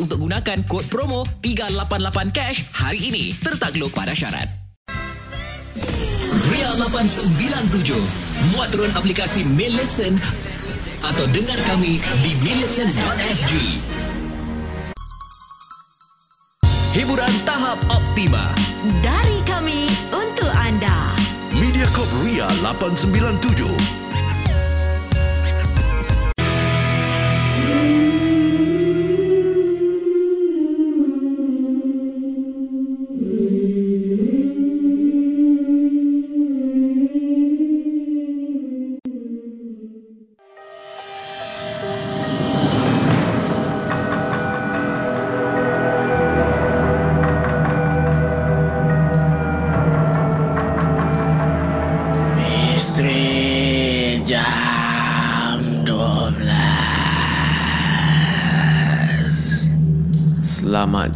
untuk gunakan kod promo 388 cash hari ini. Tertakluk pada syarat. Ria 897 Muat turun aplikasi Mail Listen atau dengar kami di maillisten.sg Hiburan tahap optima Dari kami untuk anda. Mediacorp Ria 897.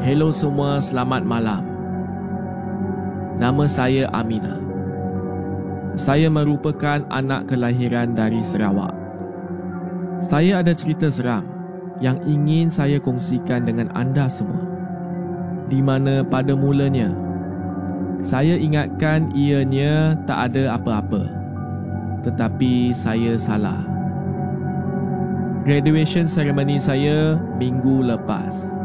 Hello semua, selamat malam. Nama saya Amina. Saya merupakan anak kelahiran dari Sarawak. Saya ada cerita seram yang ingin saya kongsikan dengan anda semua. Di mana pada mulanya, saya ingatkan ianya tak ada apa-apa. Tetapi saya salah. Graduation ceremony saya minggu lepas.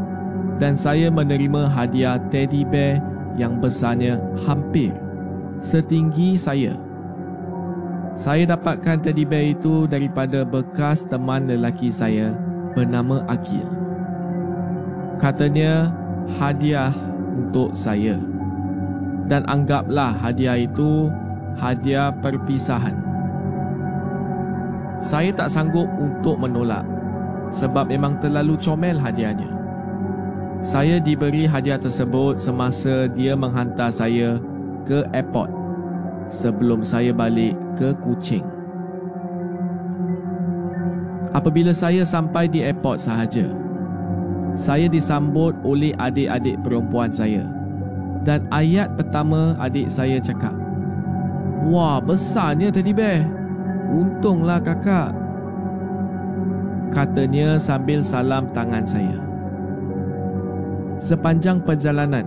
Dan saya menerima hadiah teddy bear yang besarnya hampir setinggi saya. Saya dapatkan teddy bear itu daripada bekas teman lelaki saya bernama Akil. Katanya hadiah untuk saya dan anggaplah hadiah itu hadiah perpisahan. Saya tak sanggup untuk menolak sebab memang terlalu comel hadiahnya. Saya diberi hadiah tersebut semasa dia menghantar saya ke airport sebelum saya balik ke Kuching. Apabila saya sampai di airport sahaja, saya disambut oleh adik-adik perempuan saya dan ayat pertama adik saya cakap, Wah, besarnya teddy bear. Untunglah kakak. Katanya sambil salam tangan saya. Sepanjang perjalanan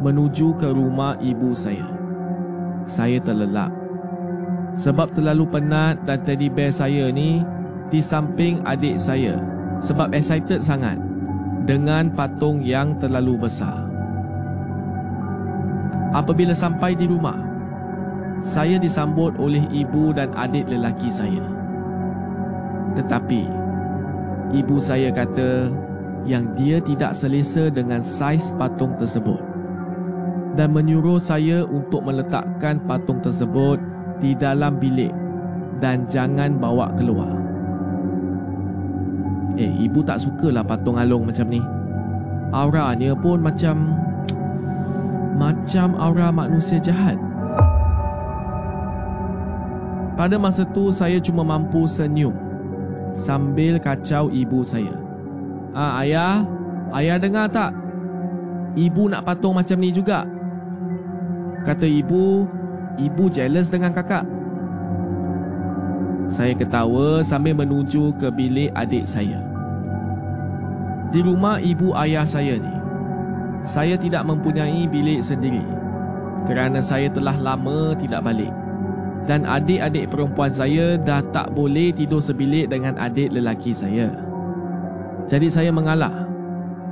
menuju ke rumah ibu saya, saya terlelap. Sebab terlalu penat dan teddy bear saya ni di samping adik saya sebab excited sangat dengan patung yang terlalu besar. Apabila sampai di rumah, saya disambut oleh ibu dan adik lelaki saya. Tetapi, ibu saya kata yang dia tidak selesa dengan saiz patung tersebut dan menyuruh saya untuk meletakkan patung tersebut di dalam bilik dan jangan bawa keluar. Eh, ibu tak sukalah patung alung macam ni. Auranya pun macam macam aura manusia jahat. Pada masa tu saya cuma mampu senyum sambil kacau ibu saya. Ah ayah, ayah dengar tak? Ibu nak patung macam ni juga. Kata ibu, ibu jealous dengan kakak. Saya ketawa sambil menuju ke bilik adik saya. Di rumah ibu ayah saya ni, saya tidak mempunyai bilik sendiri kerana saya telah lama tidak balik dan adik-adik perempuan saya dah tak boleh tidur sebilik dengan adik lelaki saya. Jadi saya mengalah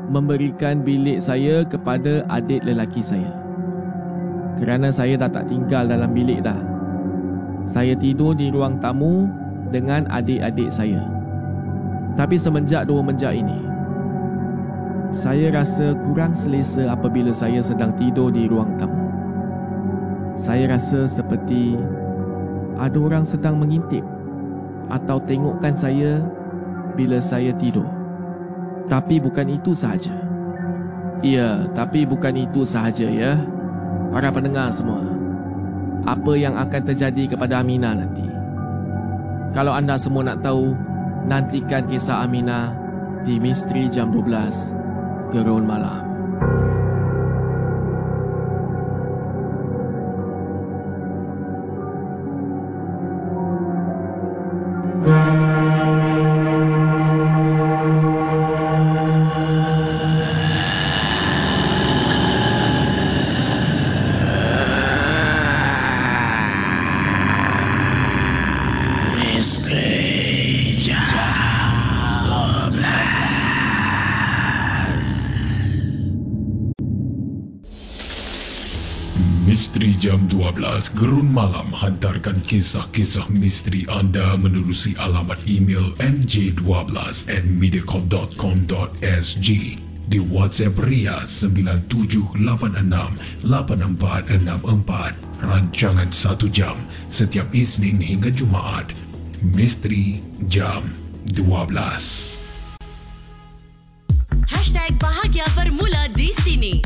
memberikan bilik saya kepada adik lelaki saya. Kerana saya dah tak tinggal dalam bilik dah. Saya tidur di ruang tamu dengan adik-adik saya. Tapi semenjak dua menjak ini, saya rasa kurang selesa apabila saya sedang tidur di ruang tamu. Saya rasa seperti ada orang sedang mengintip atau tengokkan saya bila saya tidur. Tapi bukan itu sahaja. Ya, tapi bukan itu sahaja ya. Para pendengar semua. Apa yang akan terjadi kepada Amina nanti? Kalau anda semua nak tahu, nantikan kisah Amina di Misteri Jam 12 Gerun Malam. Gerun Malam hantarkan kisah-kisah misteri anda menerusi alamat email mj12 at mediacorp.com.sg di WhatsApp Ria 97868464 rancangan 1 jam setiap Isnin hingga Jumaat Misteri Jam 12 Hashtag bahagia bermula di sini.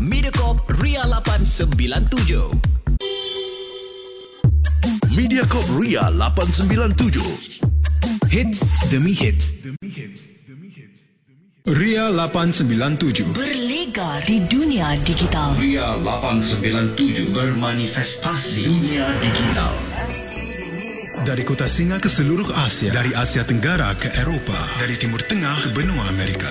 Mediacorp Ria 897. Mediacorp Ria 897. Hits demi hits. Ria 897 Berlega di dunia digital. Ria 897 bermanifestasi dunia digital. Dari kota Singa ke seluruh Asia Dari Asia Tenggara ke Eropah Dari Timur Tengah ke benua Amerika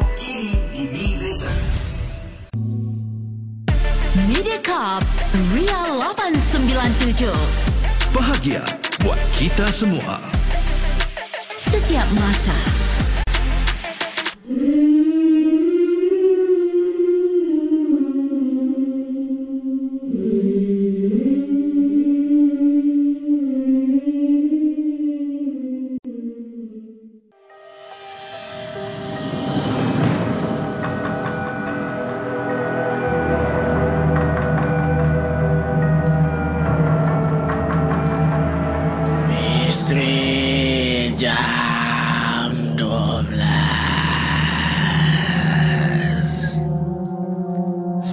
Mediacorp Ria 897 Bahagia buat kita semua. Setiap masa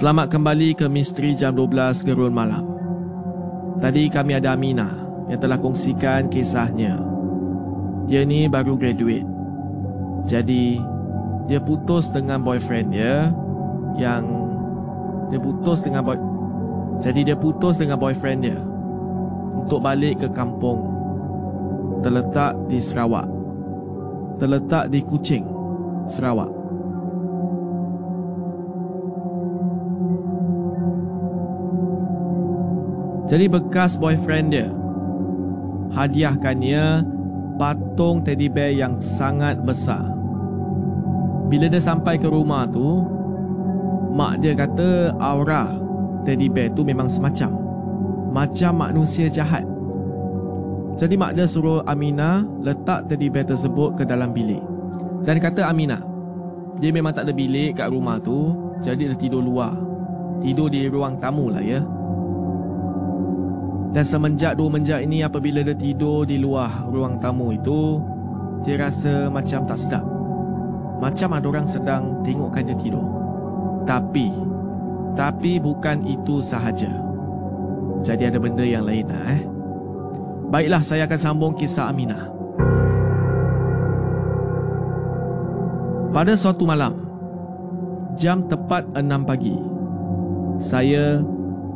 Selamat kembali ke Misteri Jam 12 Gerun Malam Tadi kami ada Amina yang telah kongsikan kisahnya Dia ni baru graduate Jadi dia putus dengan boyfriend dia Yang Dia putus dengan boy Jadi dia putus dengan boyfriend dia Untuk balik ke kampung terletak di Sarawak. Terletak di Kuching, Sarawak. Jadi bekas boyfriend dia hadiahkannya patung teddy bear yang sangat besar. Bila dia sampai ke rumah tu, mak dia kata aura teddy bear tu memang semacam macam manusia jahat. Jadi mak dia suruh Amina letak teddy bear tersebut ke dalam bilik. Dan kata Amina, dia memang tak ada bilik kat rumah tu, jadi dia tidur luar. Tidur di ruang tamu lah ya. Dan semenjak dua menjak ini apabila dia tidur di luar ruang tamu itu, dia rasa macam tak sedap. Macam ada orang sedang tengokkan dia tidur. Tapi, tapi bukan itu sahaja. Jadi ada benda yang lain lah eh. Baiklah saya akan sambung kisah Aminah. Pada suatu malam, jam tepat 6 pagi, saya,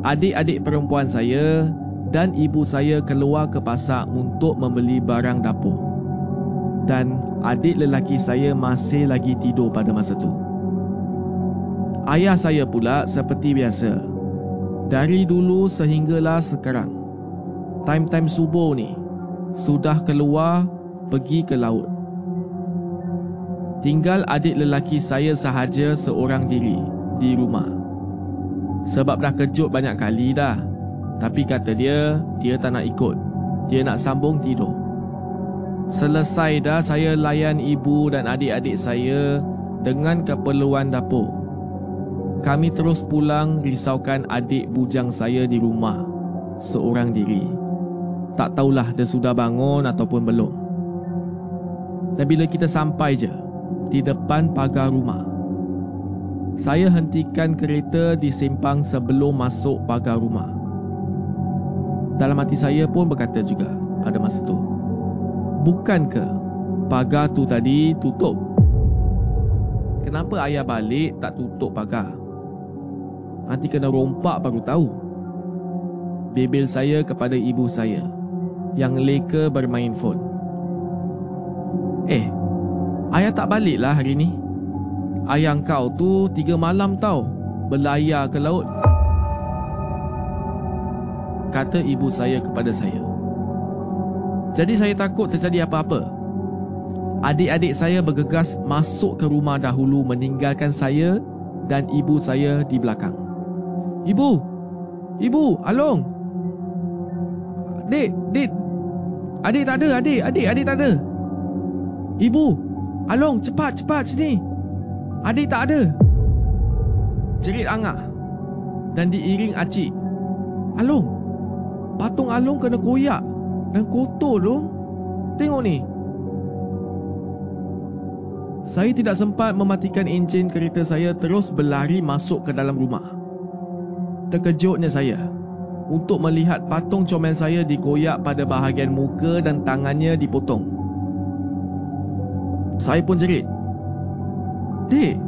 adik-adik perempuan saya dan ibu saya keluar ke pasar untuk membeli barang dapur. Dan adik lelaki saya masih lagi tidur pada masa itu. Ayah saya pula seperti biasa. Dari dulu sehinggalah sekarang. Time-time subuh ni sudah keluar pergi ke laut. Tinggal adik lelaki saya sahaja seorang diri di rumah. Sebab dah kejut banyak kali dah. Tapi kata dia, dia tak nak ikut. Dia nak sambung tidur. Selesai dah saya layan ibu dan adik-adik saya dengan keperluan dapur. Kami terus pulang risaukan adik bujang saya di rumah. Seorang diri. Tak tahulah dia sudah bangun ataupun belum. Dan bila kita sampai je di depan pagar rumah. Saya hentikan kereta di simpang sebelum masuk pagar rumah. Dalam hati saya pun berkata juga pada masa tu. Bukankah pagar tu tadi tutup? Kenapa ayah balik tak tutup pagar? Nanti kena rompak baru tahu. Bebel saya kepada ibu saya yang leka bermain phone. Eh, ayah tak balik lah hari ni. Ayah kau tu tiga malam tau berlayar ke laut kata ibu saya kepada saya. Jadi saya takut terjadi apa-apa. Adik-adik saya bergegas masuk ke rumah dahulu meninggalkan saya dan ibu saya di belakang. Ibu! Ibu! Along! Dek! Dek! Adik tak ada! Adik! Adik! Adik tak ada! Ibu! Along! Cepat! Cepat sini! Adik tak ada! Jerit Angah dan diiring Acik. Along! Patung Along kena koyak dan kotor tu. Tengok ni. Saya tidak sempat mematikan enjin kereta saya terus berlari masuk ke dalam rumah. Terkejutnya saya untuk melihat patung comel saya dikoyak pada bahagian muka dan tangannya dipotong. Saya pun jerit. Dek,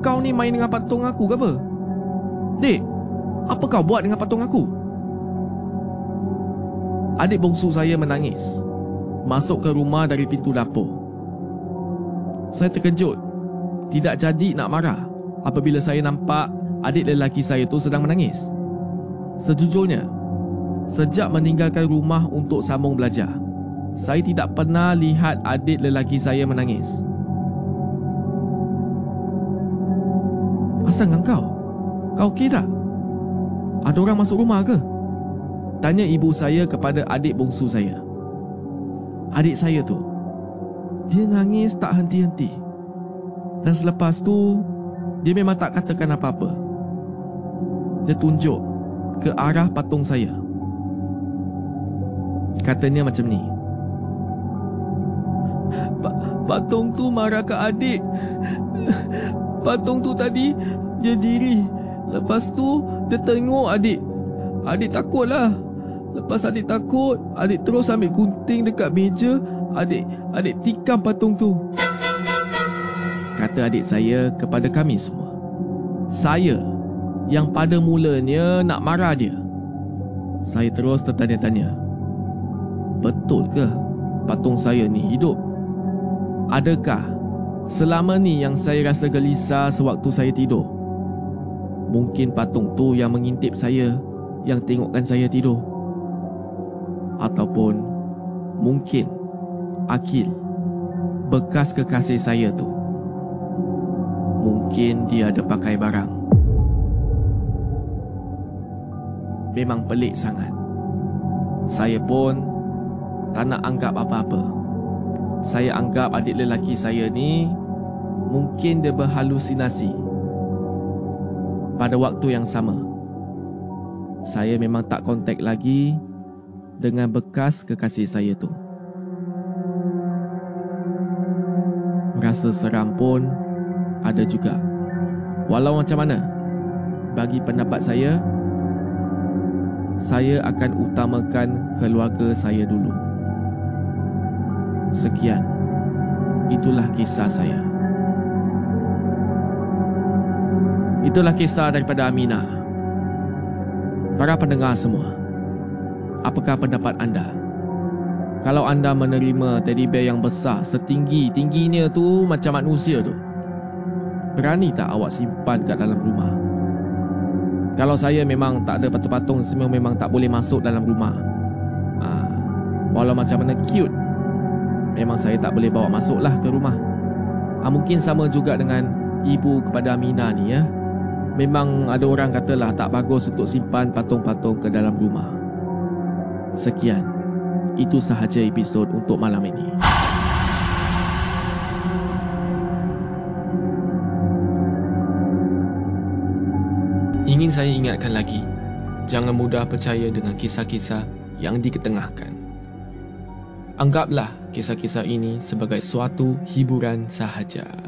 kau ni main dengan patung aku ke apa? Dek, apa kau buat dengan patung aku? Adik bongsu saya menangis Masuk ke rumah dari pintu dapur Saya terkejut Tidak jadi nak marah Apabila saya nampak Adik lelaki saya itu sedang menangis Sejujurnya Sejak meninggalkan rumah untuk sambung belajar Saya tidak pernah lihat adik lelaki saya menangis Asal dengan kau? Kau tak? Ada orang masuk rumah ke? Tanya ibu saya kepada adik bongsu saya. Adik saya tu, dia nangis tak henti-henti. Dan selepas tu, dia memang tak katakan apa-apa. Dia tunjuk ke arah patung saya. Katanya macam ni. Patung tu marah ke adik. Patung tu tadi dia diri. Lepas tu dia tengok adik. Adik takutlah. Lepas adik takut, adik terus ambil gunting dekat meja, adik adik tikam patung tu. Kata adik saya kepada kami semua. Saya yang pada mulanya nak marah dia. Saya terus tertanya-tanya. Betul ke patung saya ni hidup? Adakah Selama ni yang saya rasa gelisah sewaktu saya tidur. Mungkin patung tu yang mengintip saya, yang tengokkan saya tidur. Ataupun mungkin Akil, bekas kekasih saya tu. Mungkin dia ada pakai barang. Memang pelik sangat. Saya pun tak nak anggap apa-apa. Saya anggap adik lelaki saya ni mungkin dia berhalusinasi. Pada waktu yang sama, saya memang tak kontak lagi dengan bekas kekasih saya tu. Rasa seram pun ada juga. Walau macam mana, bagi pendapat saya, saya akan utamakan keluarga saya dulu. Sekian, itulah kisah saya. Itulah kisah daripada Amina. Para pendengar semua, apakah pendapat anda? Kalau anda menerima teddy bear yang besar setinggi-tingginya tu macam manusia tu, berani tak awak simpan kat dalam rumah? Kalau saya memang tak ada patung-patung semua memang tak boleh masuk dalam rumah. Ha, walau macam mana cute, memang saya tak boleh bawa masuklah ke rumah. Ha, mungkin sama juga dengan ibu kepada Amina ni ya. Memang ada orang katalah tak bagus untuk simpan patung-patung ke dalam rumah. Sekian. Itu sahaja episod untuk malam ini. Ingin saya ingatkan lagi, jangan mudah percaya dengan kisah-kisah yang diketengahkan. Anggaplah kisah-kisah ini sebagai suatu hiburan sahaja.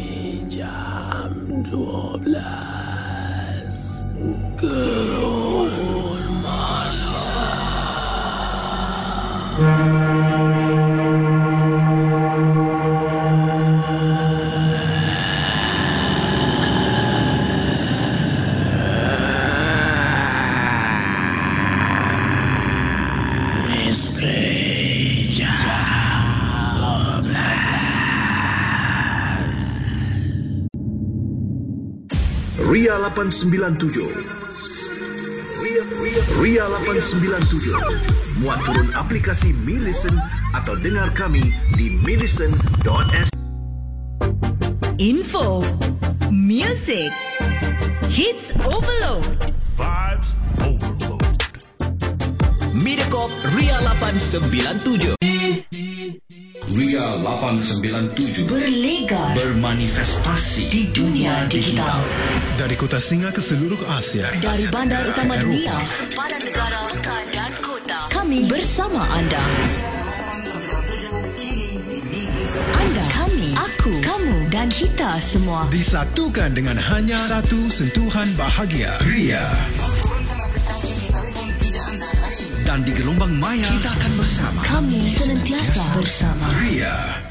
Jam 12 Gerun Malam. Ria 897. Ria, Ria, Ria 897. Muat turun aplikasi Mi Listen atau dengar kami di millicent.s. Info, music, hits overload. Vibes overload. Mediacorp Ria 897. Ria 897 Berlegar bermanifestasi di dunia digital. Dari kota Singa ke seluruh Asia. Dari Asia bandar utama ke dunia, sempadan negara, pekan dan kota. Kami bersama anda. Anda, kami, aku, kamu dan kita semua. Disatukan dengan hanya satu sentuhan bahagia. Ria. Dan di gelombang maya kita akan bersama. Kami senantiasa bersama. Ria.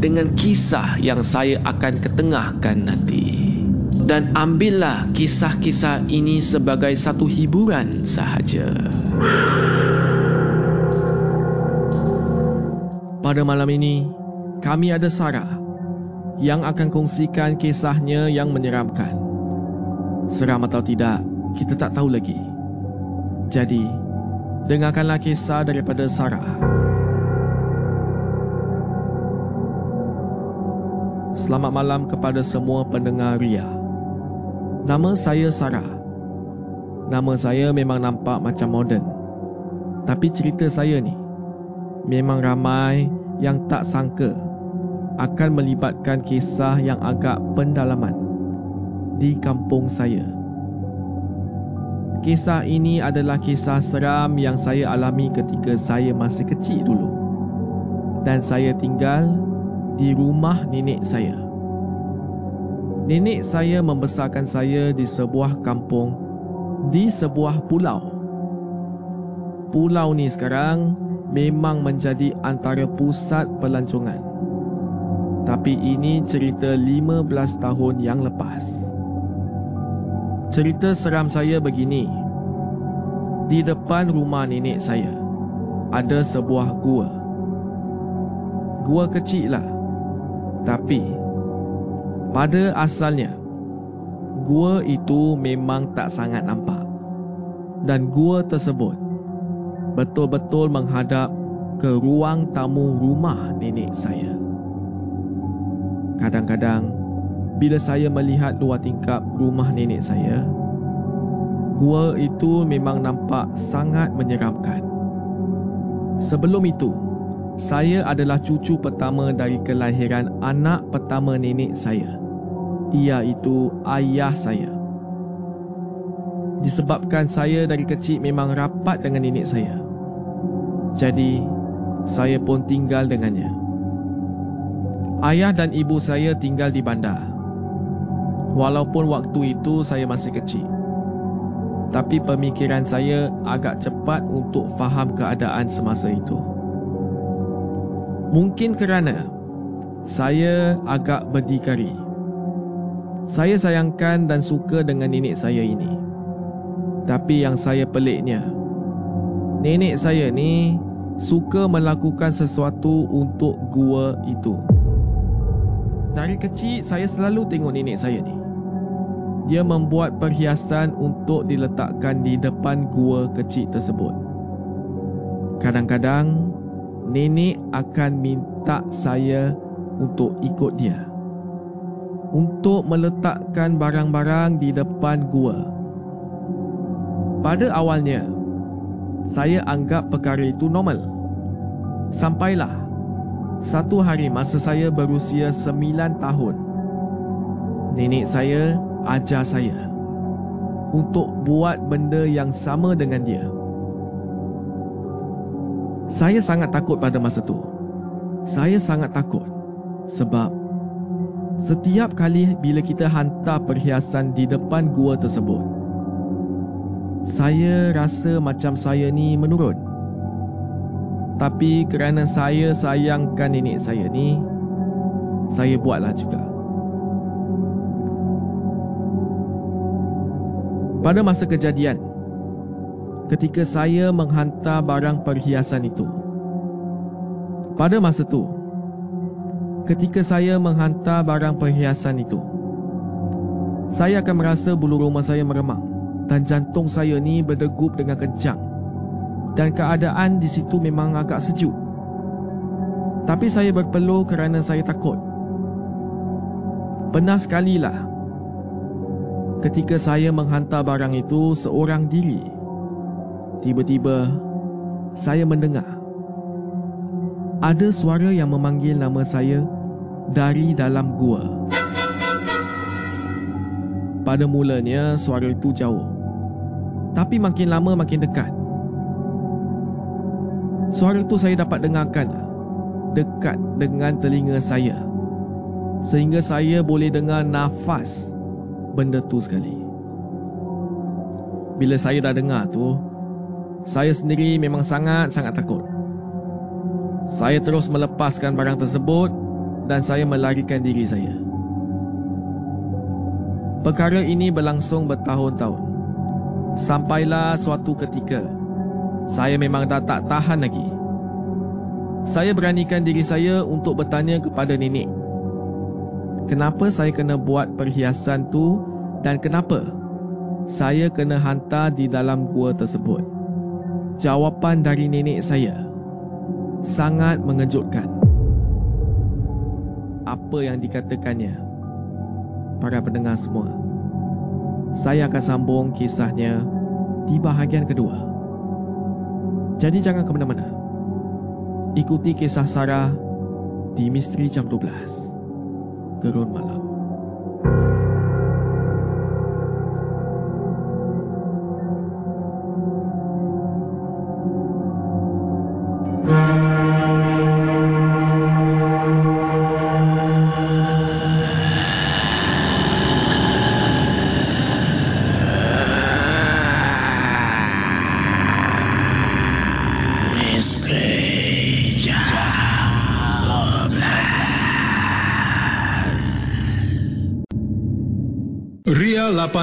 dengan kisah yang saya akan ketengahkan nanti. Dan ambillah kisah-kisah ini sebagai satu hiburan sahaja. Pada malam ini, kami ada Sarah yang akan kongsikan kisahnya yang menyeramkan. Seram atau tidak, kita tak tahu lagi. Jadi, dengarkanlah kisah daripada Sarah. Selamat malam kepada semua pendengar Ria. Nama saya Sarah. Nama saya memang nampak macam moden. Tapi cerita saya ni memang ramai yang tak sangka akan melibatkan kisah yang agak pendalaman di kampung saya. Kisah ini adalah kisah seram yang saya alami ketika saya masih kecil dulu. Dan saya tinggal di rumah nenek saya. Nenek saya membesarkan saya di sebuah kampung di sebuah pulau. Pulau ni sekarang memang menjadi antara pusat pelancongan. Tapi ini cerita 15 tahun yang lepas. Cerita seram saya begini. Di depan rumah nenek saya ada sebuah gua. Gua kecil lah. Tapi pada asalnya gua itu memang tak sangat nampak. Dan gua tersebut betul-betul menghadap ke ruang tamu rumah nenek saya. Kadang-kadang bila saya melihat luar tingkap rumah nenek saya, gua itu memang nampak sangat menyeramkan. Sebelum itu, saya adalah cucu pertama dari kelahiran anak pertama nenek saya, iaitu ayah saya. Disebabkan saya dari kecil memang rapat dengan nenek saya. Jadi, saya pun tinggal dengannya. Ayah dan ibu saya tinggal di bandar walaupun waktu itu saya masih kecil. Tapi pemikiran saya agak cepat untuk faham keadaan semasa itu. Mungkin kerana saya agak berdikari. Saya sayangkan dan suka dengan nenek saya ini. Tapi yang saya peliknya, nenek saya ni suka melakukan sesuatu untuk gua itu. Dari kecil saya selalu tengok nenek saya ni. Dia membuat perhiasan untuk diletakkan di depan gua kecil tersebut. Kadang-kadang nenek akan minta saya untuk ikut dia. Untuk meletakkan barang-barang di depan gua. Pada awalnya, saya anggap perkara itu normal. Sampailah satu hari masa saya berusia sembilan tahun, nenek saya ajar saya untuk buat benda yang sama dengan dia. Saya sangat takut pada masa itu. Saya sangat takut sebab setiap kali bila kita hantar perhiasan di depan gua tersebut, saya rasa macam saya ni menurun. Tapi kerana saya sayangkan nenek saya ni Saya buatlah juga Pada masa kejadian Ketika saya menghantar barang perhiasan itu Pada masa tu Ketika saya menghantar barang perhiasan itu Saya akan merasa bulu rumah saya meremang Dan jantung saya ni berdegup dengan kencang dan keadaan di situ memang agak sejuk. Tapi saya berpeluh kerana saya takut. Benar sekali lah. ketika saya menghantar barang itu seorang diri. Tiba-tiba, saya mendengar ada suara yang memanggil nama saya dari dalam gua. Pada mulanya, suara itu jauh. Tapi makin lama makin dekat. Suara itu saya dapat dengarkan dekat dengan telinga saya. Sehingga saya boleh dengar nafas benda tu sekali. Bila saya dah dengar tu, saya sendiri memang sangat-sangat takut. Saya terus melepaskan barang tersebut dan saya melarikan diri saya. Perkara ini berlangsung bertahun-tahun. Sampailah suatu ketika, saya memang dah tak tahan lagi. Saya beranikan diri saya untuk bertanya kepada nenek kenapa saya kena buat perhiasan tu dan kenapa saya kena hantar di dalam gua tersebut. Jawapan dari nenek saya sangat mengejutkan. Apa yang dikatakannya? Para pendengar semua. Saya akan sambung kisahnya di bahagian kedua. Jadi jangan ke mana-mana. Ikuti kisah Sarah di Misteri Jam 12. Gerun Malam.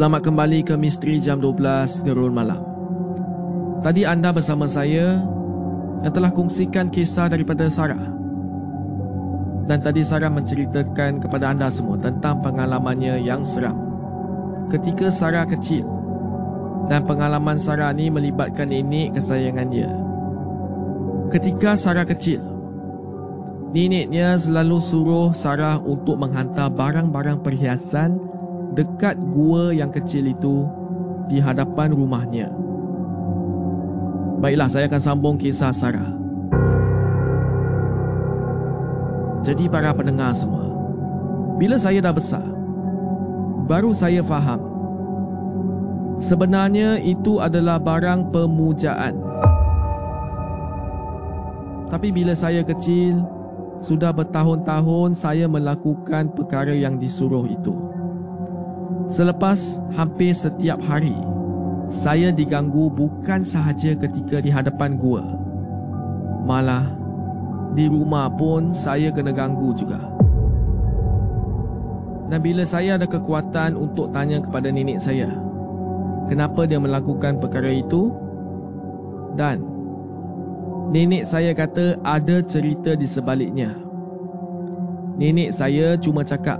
Selamat kembali ke Misteri Jam 12 Gerun Malam. Tadi anda bersama saya Yang telah kongsikan kisah daripada Sarah. Dan tadi Sarah menceritakan kepada anda semua Tentang pengalamannya yang seram. Ketika Sarah kecil Dan pengalaman Sarah ni melibatkan nenek kesayangan dia. Ketika Sarah kecil, neneknya selalu suruh Sarah untuk menghantar barang-barang perhiasan dekat gua yang kecil itu di hadapan rumahnya. Baiklah, saya akan sambung kisah Sarah. Jadi para pendengar semua, bila saya dah besar, baru saya faham sebenarnya itu adalah barang pemujaan. Tapi bila saya kecil, sudah bertahun-tahun saya melakukan perkara yang disuruh itu. Selepas hampir setiap hari, saya diganggu bukan sahaja ketika di hadapan gua. Malah, di rumah pun saya kena ganggu juga. Dan bila saya ada kekuatan untuk tanya kepada nenek saya, kenapa dia melakukan perkara itu? Dan Nenek saya kata ada cerita di sebaliknya. Nenek saya cuma cakap,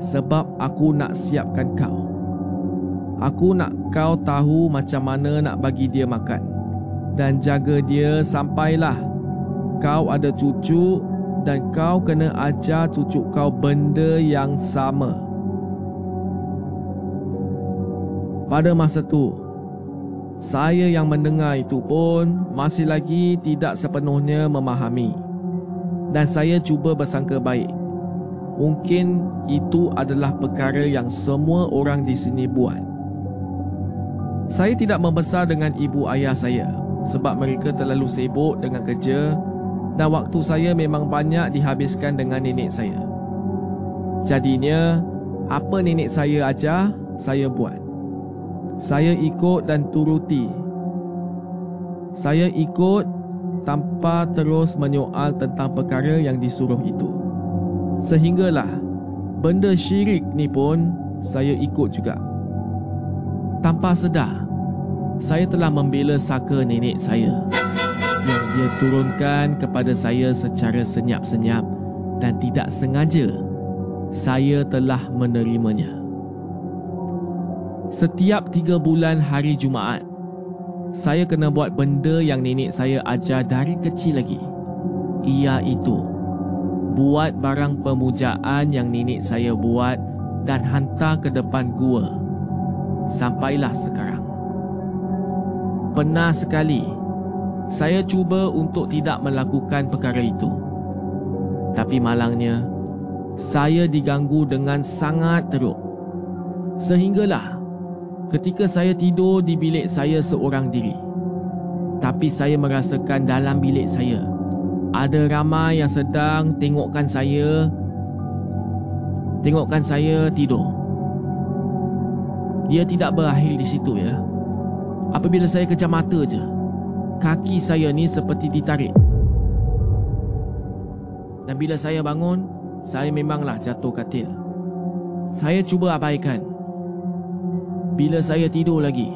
sebab aku nak siapkan kau. Aku nak kau tahu macam mana nak bagi dia makan. Dan jaga dia sampailah kau ada cucu dan kau kena ajar cucu kau benda yang sama. Pada masa tu, saya yang mendengar itu pun masih lagi tidak sepenuhnya memahami. Dan saya cuba bersangka baik. Mungkin itu adalah perkara yang semua orang di sini buat. Saya tidak membesar dengan ibu ayah saya sebab mereka terlalu sibuk dengan kerja dan waktu saya memang banyak dihabiskan dengan nenek saya. Jadinya, apa nenek saya ajar, saya buat. Saya ikut dan turuti. Saya ikut tanpa terus menyoal tentang perkara yang disuruh itu. Sehinggalah benda syirik ni pun saya ikut juga. Tanpa sedar, saya telah membela saka nenek saya yang dia turunkan kepada saya secara senyap-senyap dan tidak sengaja saya telah menerimanya. Setiap tiga bulan hari Jumaat, saya kena buat benda yang nenek saya ajar dari kecil lagi. Ia itu, buat barang pemujaan yang nenek saya buat dan hantar ke depan gua. Sampailah sekarang. Pernah sekali, saya cuba untuk tidak melakukan perkara itu. Tapi malangnya, saya diganggu dengan sangat teruk. Sehinggalah ketika saya tidur di bilik saya seorang diri. Tapi saya merasakan dalam bilik saya ada ramai yang sedang tengokkan saya tengokkan saya tidur. Dia tidak berakhir di situ ya. Apabila saya kejam mata je, kaki saya ni seperti ditarik. Dan bila saya bangun, saya memanglah jatuh katil. Saya cuba abaikan bila saya tidur lagi.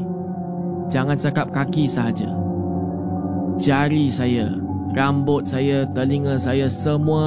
Jangan cakap kaki sahaja. Jari saya, rambut saya, telinga saya semua